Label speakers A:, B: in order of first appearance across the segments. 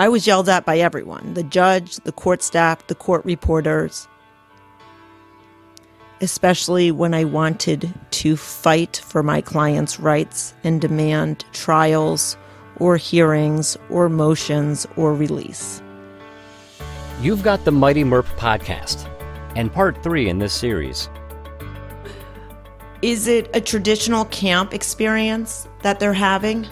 A: I was yelled at by everyone the judge, the court staff, the court reporters, especially when I wanted to fight for my clients' rights and demand trials or hearings or motions or release.
B: You've got the Mighty MERP podcast and part three in this series.
A: Is it a traditional camp experience that they're having?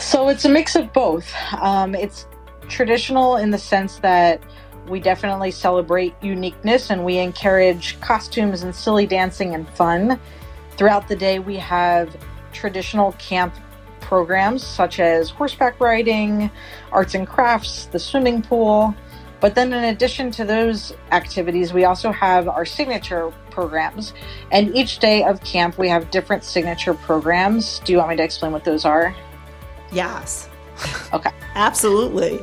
C: So it's a mix of both. Um, it's traditional in the sense that we definitely celebrate uniqueness and we encourage costumes and silly dancing and fun. Throughout the day, we have traditional camp programs such as horseback riding, arts and crafts, the swimming pool. But then, in addition to those activities, we also have our signature programs. And each day of camp, we have different signature programs. Do you want me to explain what those are?
A: Yes.
C: Okay.
A: Absolutely.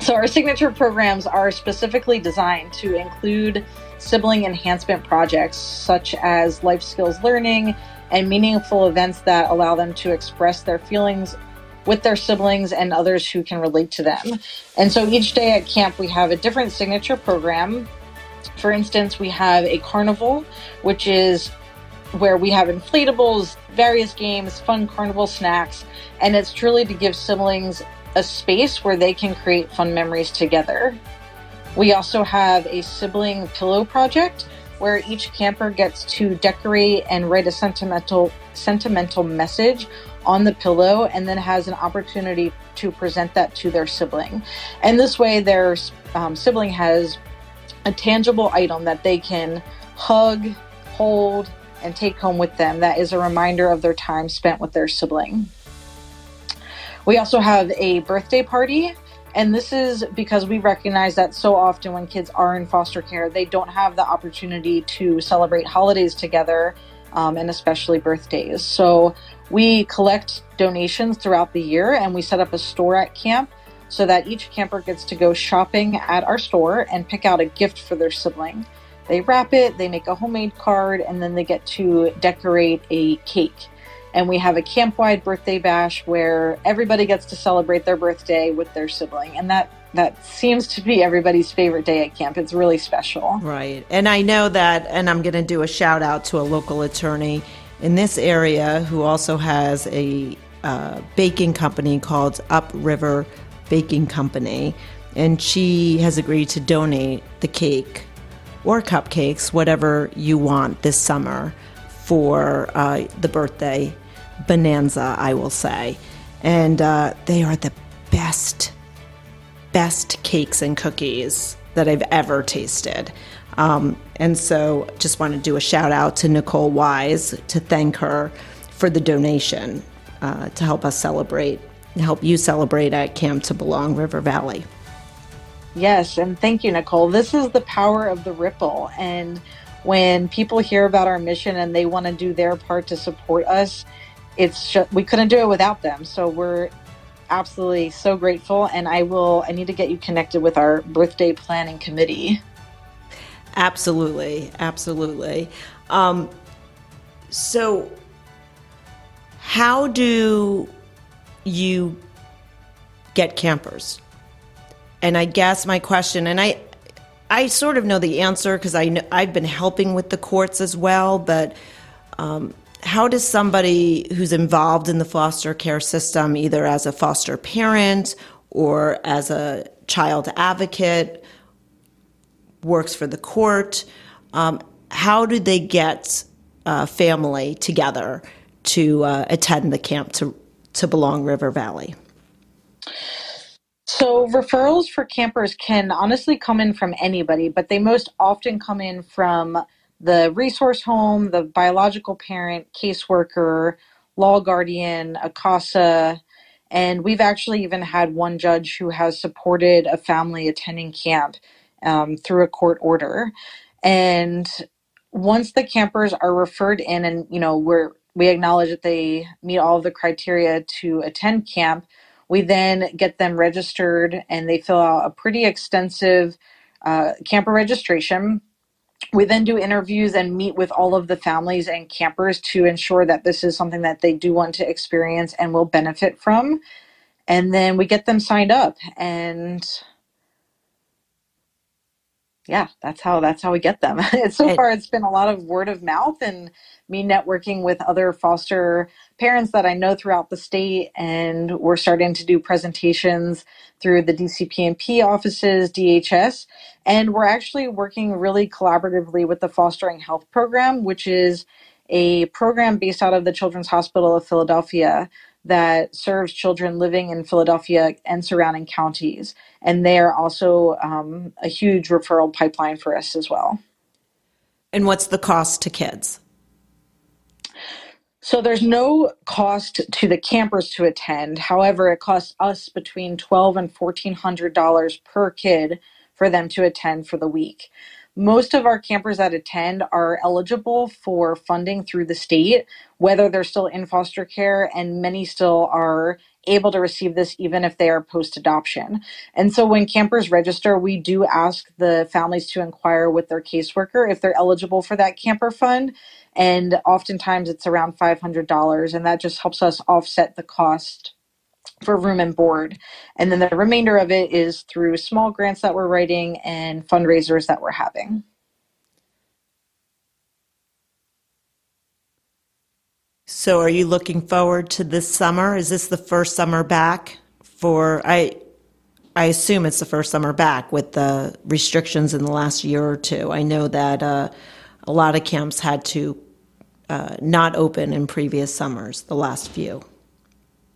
C: So, our signature programs are specifically designed to include sibling enhancement projects such as life skills learning and meaningful events that allow them to express their feelings with their siblings and others who can relate to them. And so each day at camp, we have a different signature program. For instance, we have a carnival, which is where we have inflatables, various games, fun carnival snacks, and it's truly to give siblings a space where they can create fun memories together. We also have a sibling pillow project where each camper gets to decorate and write a sentimental sentimental message on the pillow and then has an opportunity to present that to their sibling. And this way, their um, sibling has a tangible item that they can hug, hold, and take home with them that is a reminder of their time spent with their sibling. We also have a birthday party and this is because we recognize that so often when kids are in foster care, they don't have the opportunity to celebrate holidays together um, and especially birthdays. So we collect donations throughout the year and we set up a store at camp so that each camper gets to go shopping at our store and pick out a gift for their sibling. They wrap it, they make a homemade card, and then they get to decorate a cake. And we have a camp-wide birthday bash where everybody gets to celebrate their birthday with their sibling. And that that seems to be everybody's favorite day at camp. It's really special.
A: Right. And i know that and i'm going to do a shout out to a local attorney in this area who also has a uh, baking company called upriver baking company. And she has agreed to donate the cake or cupcakes whatever you want this summer for uh, the birthday bonanza, I will say. And uh, they are the best, best cakes and cookies that I've ever tasted. Um, and so just want to do a shout out to Nicole Wise to thank her for the donation uh, to help us celebrate, help you celebrate at Camp to Belong River Valley.
C: Yes, and thank you, Nicole. This is the power of the ripple. And when people hear about our mission and they want to do their part to support us, it's just, we couldn't do it without them. So we're absolutely so grateful. And I will, I need to get you connected with our birthday planning committee.
A: Absolutely. Absolutely. Um, so, how do you get campers? And I guess my question, and I, I sort of know the answer because I know, I've been helping with the courts as well, but um, how does somebody who's involved in the foster care system, either as a foster parent or as a child advocate, works for the court, um, how do they get uh, family together to uh, attend the camp to, to belong River Valley?
C: So, referrals for campers can honestly come in from anybody, but they most often come in from the resource home, the biological parent, caseworker, law guardian, a CASA, and we've actually even had one judge who has supported a family attending camp um, through a court order. And once the campers are referred in, and you know we're we acknowledge that they meet all of the criteria to attend camp, we then get them registered, and they fill out a pretty extensive uh, camper registration we then do interviews and meet with all of the families and campers to ensure that this is something that they do want to experience and will benefit from. and then we get them signed up and yeah, that's how that's how we get them. so far, it's been a lot of word of mouth and me networking with other foster parents that I know throughout the state, and we're starting to do presentations through the DCP&P offices, DHS, and we're actually working really collaboratively with the Fostering Health Program, which is a program based out of the Children's Hospital of Philadelphia that serves children living in Philadelphia and surrounding counties and they are also um, a huge referral pipeline for us as well.
A: And what's the cost to kids?
C: So there's no cost to the campers to attend. However, it costs us between twelve and fourteen hundred dollars per kid for them to attend for the week. Most of our campers that attend are eligible for funding through the state, whether they're still in foster care, and many still are able to receive this even if they are post adoption. And so when campers register, we do ask the families to inquire with their caseworker if they're eligible for that camper fund. And oftentimes it's around $500, and that just helps us offset the cost for room and board. And then the remainder of it is through small grants that we're writing and fundraisers that we're having.
A: So are you looking forward to this summer? Is this the first summer back for, I, I assume it's the first summer back with the restrictions in the last year or two. I know that uh, a lot of camps had to uh, not open in previous summers, the last few.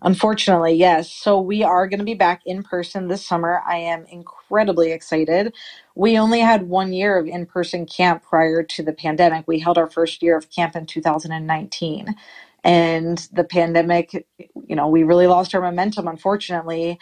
C: Unfortunately, yes. So we are going to be back in person this summer. I am incredibly excited. We only had one year of in person camp prior to the pandemic. We held our first year of camp in 2019. And the pandemic, you know, we really lost our momentum, unfortunately.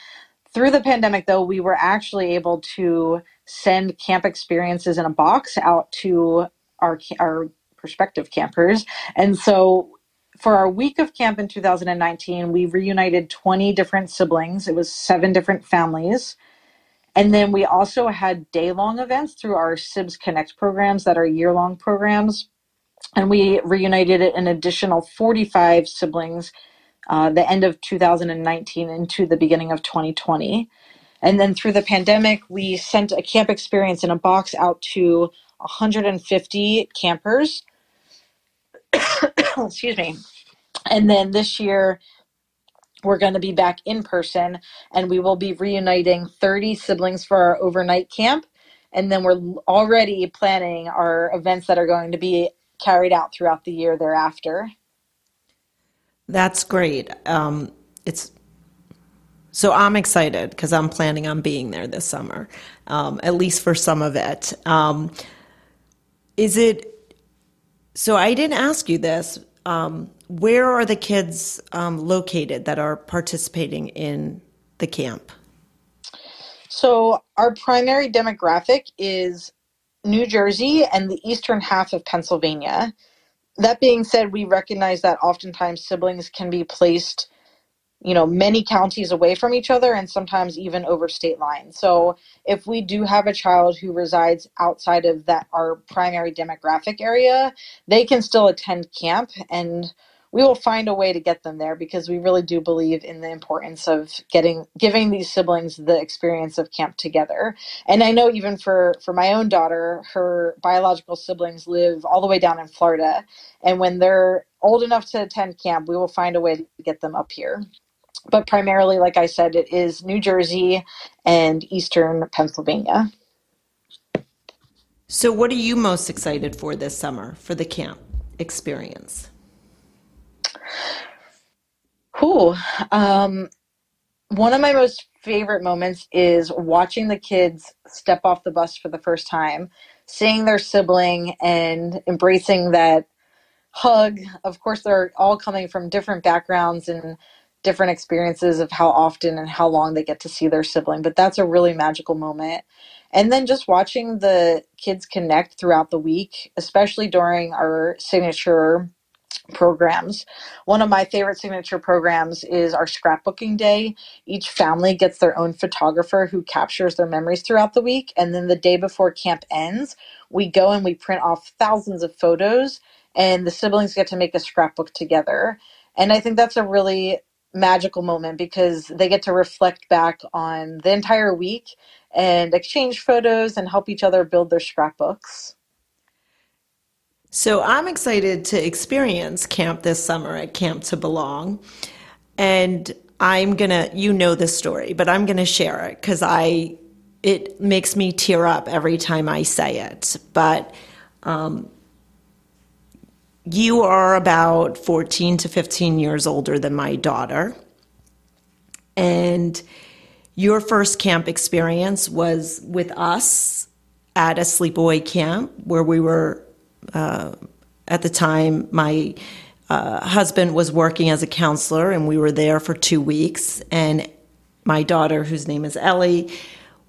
C: Through the pandemic, though, we were actually able to send camp experiences in a box out to our, our prospective campers. And so for our week of camp in 2019, we reunited 20 different siblings. It was seven different families. And then we also had day long events through our SIBS Connect programs that are year long programs. And we reunited an additional 45 siblings uh, the end of 2019 into the beginning of 2020. And then through the pandemic, we sent a camp experience in a box out to 150 campers. Excuse me. And then this year, we're going to be back in person and we will be reuniting 30 siblings for our overnight camp. And then we're already planning our events that are going to be carried out throughout the year thereafter.
A: That's great. Um, it's so I'm excited because I'm planning on being there this summer, um, at least for some of it. Um, is it? So I didn't ask you this. Um, where are the kids um, located that are participating in the camp?
C: So, our primary demographic is New Jersey and the eastern half of Pennsylvania. That being said, we recognize that oftentimes siblings can be placed, you know, many counties away from each other and sometimes even over state lines. So, if we do have a child who resides outside of that our primary demographic area, they can still attend camp and we will find a way to get them there because we really do believe in the importance of getting giving these siblings the experience of camp together. And i know even for for my own daughter her biological siblings live all the way down in florida. And when they're old enough to attend camp we will find a way to get them up here but primarily like i said it is new jersey and eastern pennsylvania
A: So, what are you most excited for this summer for the camp experience?
C: Whew. Um, one of my most favorite moments is watching the kids step off the bus for the first time, seeing their sibling and embracing that hug. Of course, they're all coming from different backgrounds and different experiences of how often and how long they get to see their sibling, but that's a really magical moment. And then just watching the kids connect throughout the week, especially during our signature programs. One of my favorite signature programs is our scrapbooking day. Each family gets their own photographer who captures their memories throughout the week. And then the day before camp ends, we go and we print off thousands of photos, and the siblings get to make a scrapbook together. And I think that's a really magical moment because they get to reflect back on the entire week and exchange photos and help each other build their scrapbooks.
A: So I'm excited to experience camp this summer at Camp to Belong. And I'm going to, you know this story, but I'm going to share it because I, it makes me tear up every time I say it. But um, you are about 14 to 15 years older than my daughter. And your first camp experience was with us at a sleepaway camp where we were, uh, at the time, my uh, husband was working as a counselor, and we were there for two weeks. And my daughter, whose name is Ellie,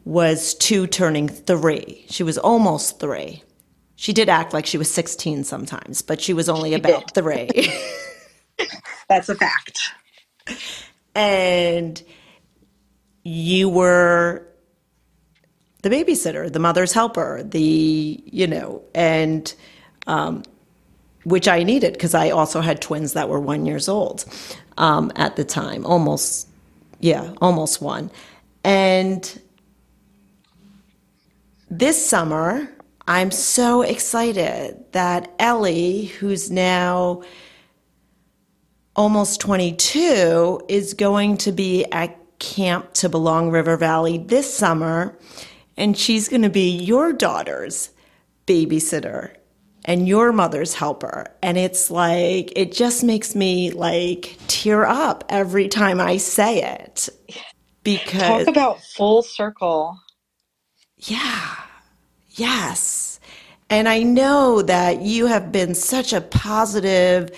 A: was two turning three. She was almost three. She did act like she was 16 sometimes, but she was only about three.
C: That's a fact.
A: and you were the babysitter, the mother's helper, the, you know, and um, which I needed because I also had twins that were one years old um, at the time, almost, yeah, almost one. And this summer, I'm so excited that Ellie, who's now almost 22, is going to be at Camp to Belong River Valley this summer, and she's going to be your daughter's babysitter and your mother's helper. And it's like, it just makes me like tear up every time I say it. Because,
C: Talk about full circle.
A: yeah, yes. And I know that you have been such a positive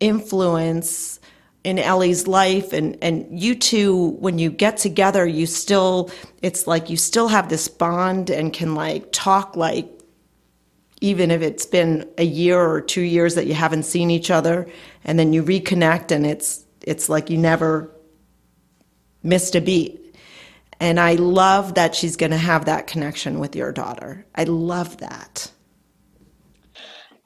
A: influence in Ellie's life and and you two when you get together you still it's like you still have this bond and can like talk like even if it's been a year or two years that you haven't seen each other and then you reconnect and it's it's like you never missed a beat and i love that she's going to have that connection with your daughter i love that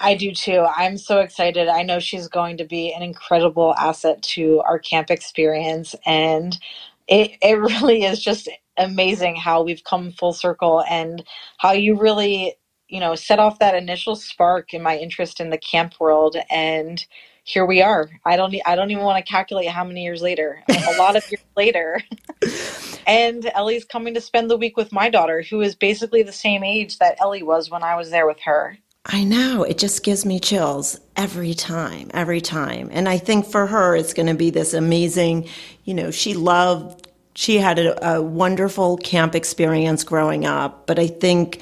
C: I do too. I'm so excited. I know she's going to be an incredible asset to our camp experience. And it, it really is just amazing how we've come full circle and how you really, you know, set off that initial spark in my interest in the camp world. And here we are. I don't, I don't even want to calculate how many years later, a lot of years later. and Ellie's coming to spend the week with my daughter, who is basically the same age that Ellie was when I was there with her.
A: I know. It just gives me chills every time, every time. And I think for her, it's going to be this amazing, you know, she loved, she had a, a wonderful camp experience growing up. But I think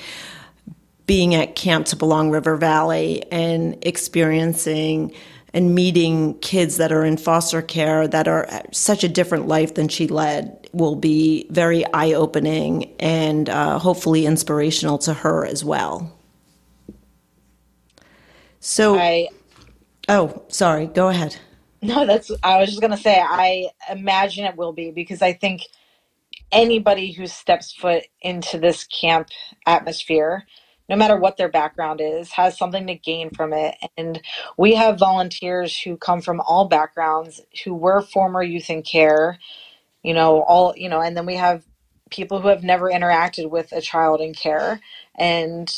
A: being at Camp to Belong River Valley and experiencing and meeting kids that are in foster care that are such a different life than she led will be very eye opening and uh, hopefully inspirational to her as well. So,
C: I
A: oh, sorry, go ahead.
C: No, that's, I was just going to say, I imagine it will be because I think anybody who steps foot into this camp atmosphere, no matter what their background is, has something to gain from it. And we have volunteers who come from all backgrounds, who were former youth in care, you know, all, you know, and then we have people who have never interacted with a child in care. And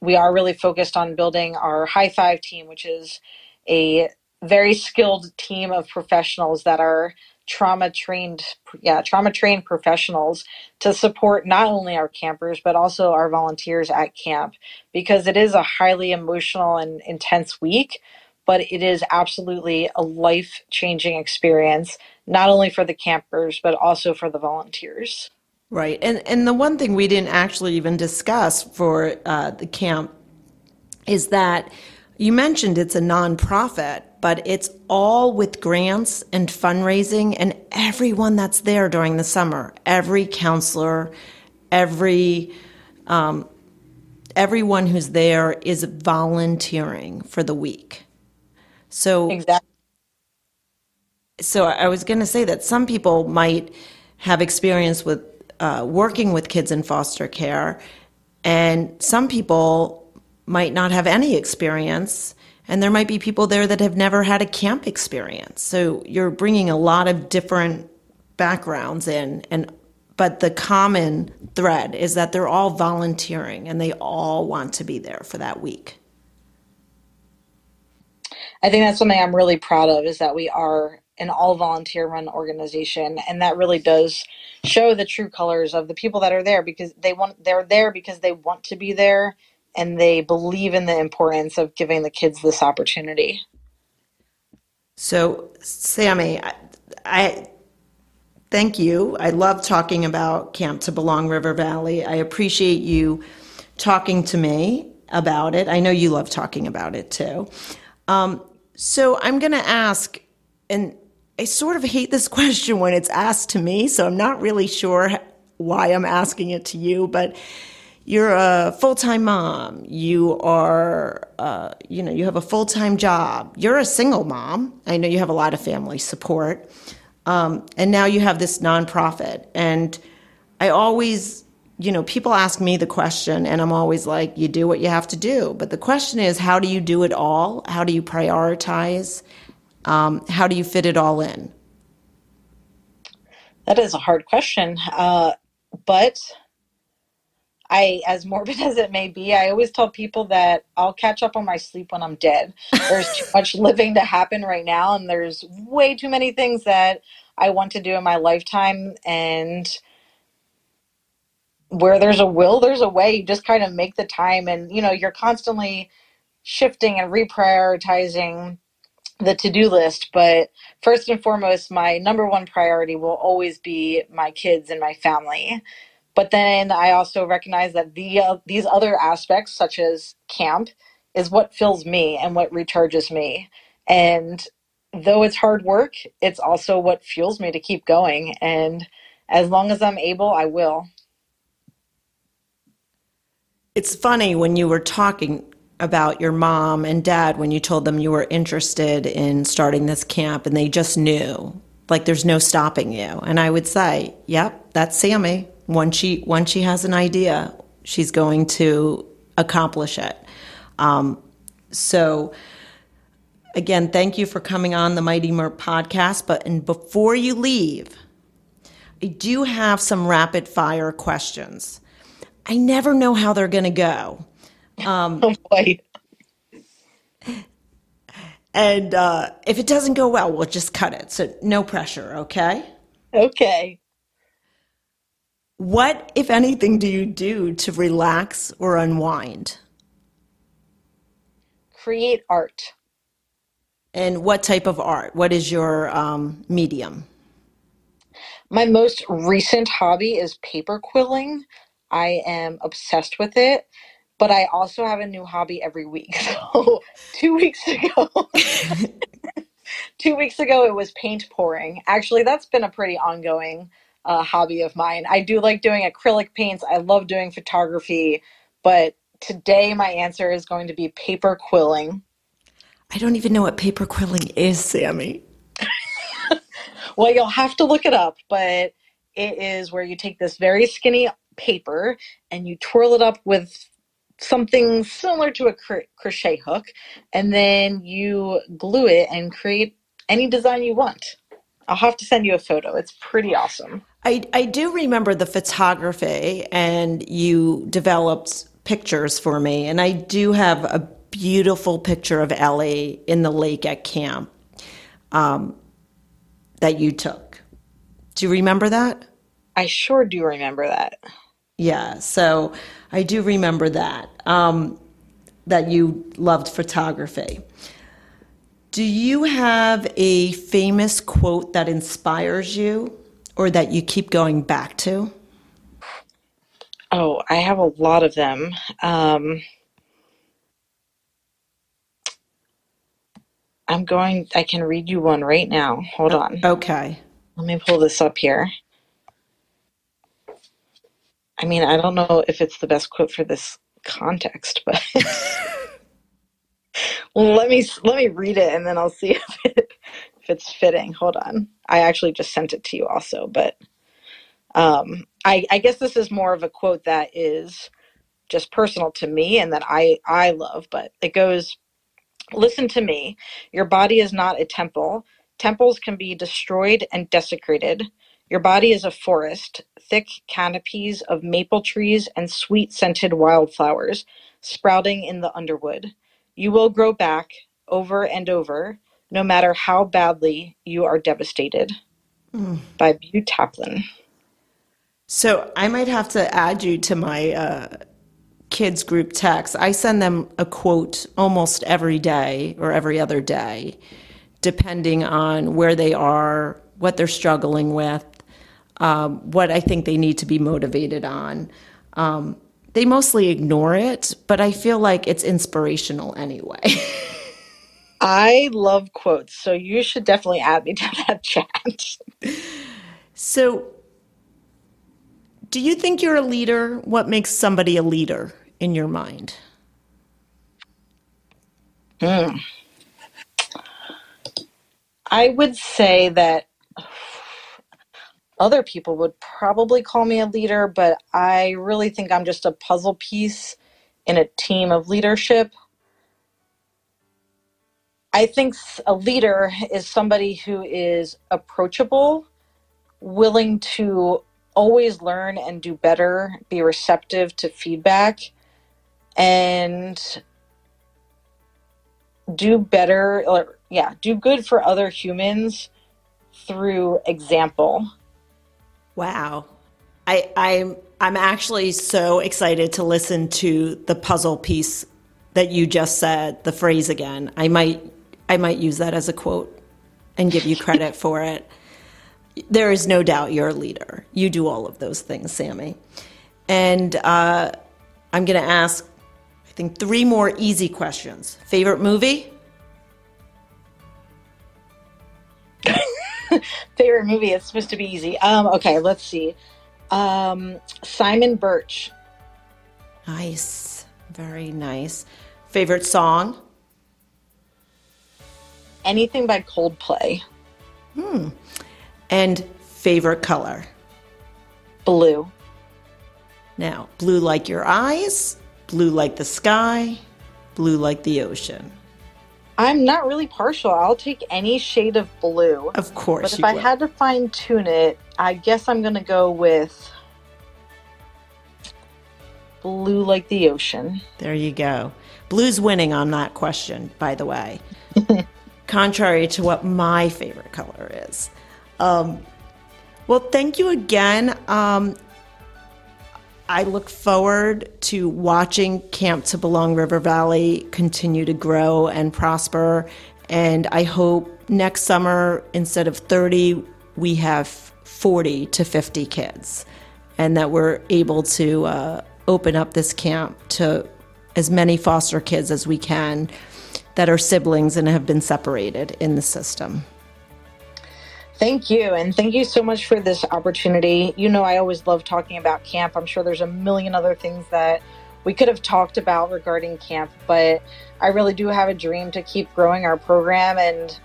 C: we are really focused on building our high five team, which is a very skilled team of professionals that are trauma trained yeah trauma trained professionals to support not only our campers but also our volunteers at camp because it is a highly emotional and intense week but it is absolutely a life changing experience not only for the campers but also for the volunteers
A: Right. And and the one thing we didn't actually even discuss for uh, the camp is that you mentioned it's a nonprofit, but it's all with grants and fundraising, and everyone that's there during the summer, every counselor, every um, everyone who's there is volunteering for the week. So
C: exactly
A: so I was going to say that some people might have experience with uh, working with kids in foster care, and some people might not have any experience, and there might be people there that have never had a camp experience. So you're bringing a lot of different backgrounds in, and but the common thread is that they're all volunteering and they all want to be there for that week.
C: I think that's something I'm really proud of is that we are an all volunteer run organization and that really does show the true colors of the people that are there because they want they're there because they want to be there and they believe in the importance of giving the kids this opportunity.
A: So, Samii, I, I thank you. I love talking about Camp to Belong River Valley. I appreciate you talking to me about it. I know you love talking about it too. Um, so, I'm going to ask, and I sort of hate this question when it's asked to me, so I'm not really sure why I'm asking it to you, but you're a full-time mom. You are uh, you know you have a full-time job. You're a single mom. I know you have a lot of family support. Um, and now you have this nonprofit. And i always you know people ask me the question and i'm always like you do what you have to do. But the question is how do you do it all? How do you prioritize? Um, how do you fit it all in?
C: That is a hard question. Uh, but I, as morbid as it may be, I always tell people that I'll catch up on my sleep when I'm dead. There's too much living to happen right now, and there's way too many things that I want to do in my lifetime. And where there's a will, there's a way. You just kind of make the time, and you know, you're constantly shifting and reprioritizing the to-do list but first and foremost my number one priority will always be my kids and my family but then I also recognize that the uh, these other aspects, such as camp, is what fills me and what recharges me. And though it's hard work, it's also what fuels me to keep going. And as long as I'm able, I will.
A: It's funny when you were talking about your mom and dad when you told them you were interested in starting this camp and they just knew like there's no stopping you and i would say yep that's samii once she once she has an idea, she's going to accomplish it. Um, so again, thank you for coming on the Mighty MERP podcast. But and before you leave, I do have some rapid fire questions. I never know how they're going to go.
C: Um, oh boy.
A: And uh, if it doesn't go well, we'll just cut it. So no pressure, okay?
C: Okay.
A: What, if anything, do you do to relax or unwind?
C: Create art.
A: And what type of art? What is your um, medium?
C: My most recent hobby is paper quilling. I am obsessed with it, but I also have a new hobby every week. So, two weeks ago, two weeks ago, it was paint pouring. Actually, that's been a pretty ongoing uh, hobby of mine. I do like doing acrylic paints. I love doing photography, but today my answer is going to be paper quilling.
A: I don't even know what paper quilling is, Samii.
C: well, you'll have to look it up, but it is where you take this very skinny paper and you twirl it up with something similar to a cro- crochet hook, and then you glue it and create any design you want. I'll have to send you a photo. It's pretty awesome.
A: I, I do remember the photography, and you developed pictures for me. And I do have a beautiful picture of Ellie in the lake at camp um, that you took. Do you remember that?
C: I sure do remember that.
A: Yeah, so I do remember that, um, that you loved photography. Do you have a famous quote that inspires you or that you keep going back to?
C: Oh, I have a lot of them. Um, I'm going, I can read you one right now. Hold on.
A: Okay.
C: Let me pull this up here. I mean, I don't know if it's the best quote for this context, but let me let me read it and then I'll see if it, it's fitting. Hold on. I actually just sent it to you also, but um, I, I guess this is more of a quote that is just personal to me and that I I love. But it goes, Listen to me. Your body is not a temple. Temples can be destroyed and desecrated. Your body is a forest, thick canopies of maple trees and sweet scented wildflowers sprouting in the underwood. You will grow back over and over, no matter how badly you are devastated. By Beau Taplin.
A: So I might have to add you to my uh, kids group text. I send them a quote almost every day or every other day, depending on where they are, what they're struggling with, um, what I think they need to be motivated on. Um, they mostly ignore it, but I feel like it's inspirational anyway.
C: I love quotes, so you should definitely add me to that chat.
A: so, do you think you're a leader? What makes somebody a leader in your mind? Hmm.
C: I would say that other people would probably call me a leader, but I really think I'm just a puzzle piece in a team of leadership. I think a leader is somebody who is approachable, willing to always learn and do better, be receptive to feedback, and do better, or yeah, do good for other humans through example.
A: Wow. I, I'm I'm actually so excited to listen to the puzzle piece that you just said, the phrase again. I might I might use that as a quote and give you credit for it. There is no doubt you're a leader. You do all of those things, Samii. And uh, I'm going to ask, I think, three more easy questions. Favorite movie?
C: Favorite movie? It's supposed to be easy. Um, okay, let's see. Um, Simon Birch.
A: Nice. Very nice. Favorite song?
C: Anything by Coldplay. Hmm.
A: And favorite color?
C: Blue.
A: Now, blue like your eyes, blue like the sky, blue like the ocean.
C: I'm not really partial. I'll take any shade of blue.
A: Of course,
C: But if I
A: will.
C: had to fine tune it, I guess I'm gonna go with blue like the ocean.
A: There you go. Blue's winning on that question, by the way. Contrary to what my favorite color is. Um, well, thank you again. Um, I look forward to watching Camp to Belong River Valley continue to grow and prosper. And I hope next summer, instead of 30, we have 40 to 50 kids, and that we're able to uh, open up this camp to as many foster kids as we can that are siblings and have been separated in the system.
C: Thank you. And thank you so much for this opportunity. You know, I always love talking about camp. I'm sure there's a million other things that we could have talked about regarding camp, but I really do have a dream to keep growing our program. And,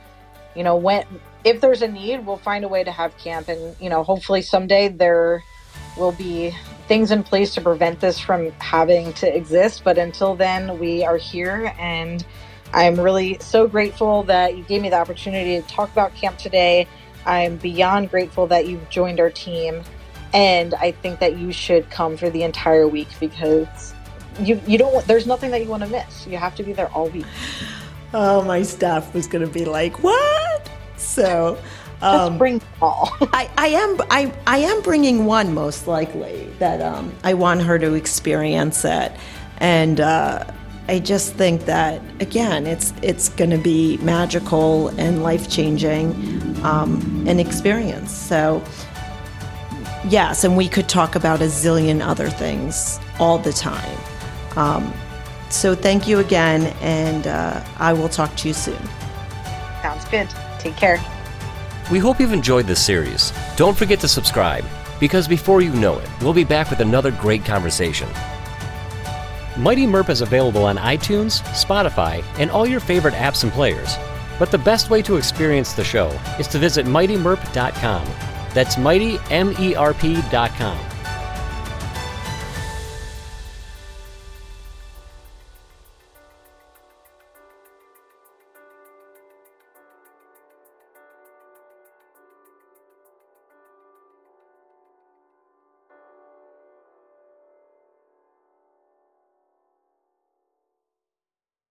C: you know, when, if there's a need, we'll find a way to have camp. And, you know, hopefully someday there will be things in place to prevent this from having to exist. But until then, we are here. And I'm really so grateful that you gave me the opportunity to talk about camp today. I'm beyond grateful that you've joined our team, and I think that you should come for the entire week because you you don't want, there's nothing that you want to miss. You have to be there all week.
A: Oh, my staff was going to be like, "What?" So,
C: Just bring all.
A: I, I am I, I am bringing one most likely that um, I want her to experience it, and uh, I just think that again it's it's going to be magical and life changing, um, an experience. So yes, and we could talk about a zillion other things all the time. Um, so thank you again, and uh, I will talk to you soon.
C: Sounds good. Take care.
B: We hope you've enjoyed this series. Don't forget to subscribe, because before you know it, we'll be back with another great conversation. Mighty Merp is available on iTunes, Spotify, and all your favorite apps and players. But the best way to experience the show is to visit mightymerp.com. That's mighty, M E R P.com.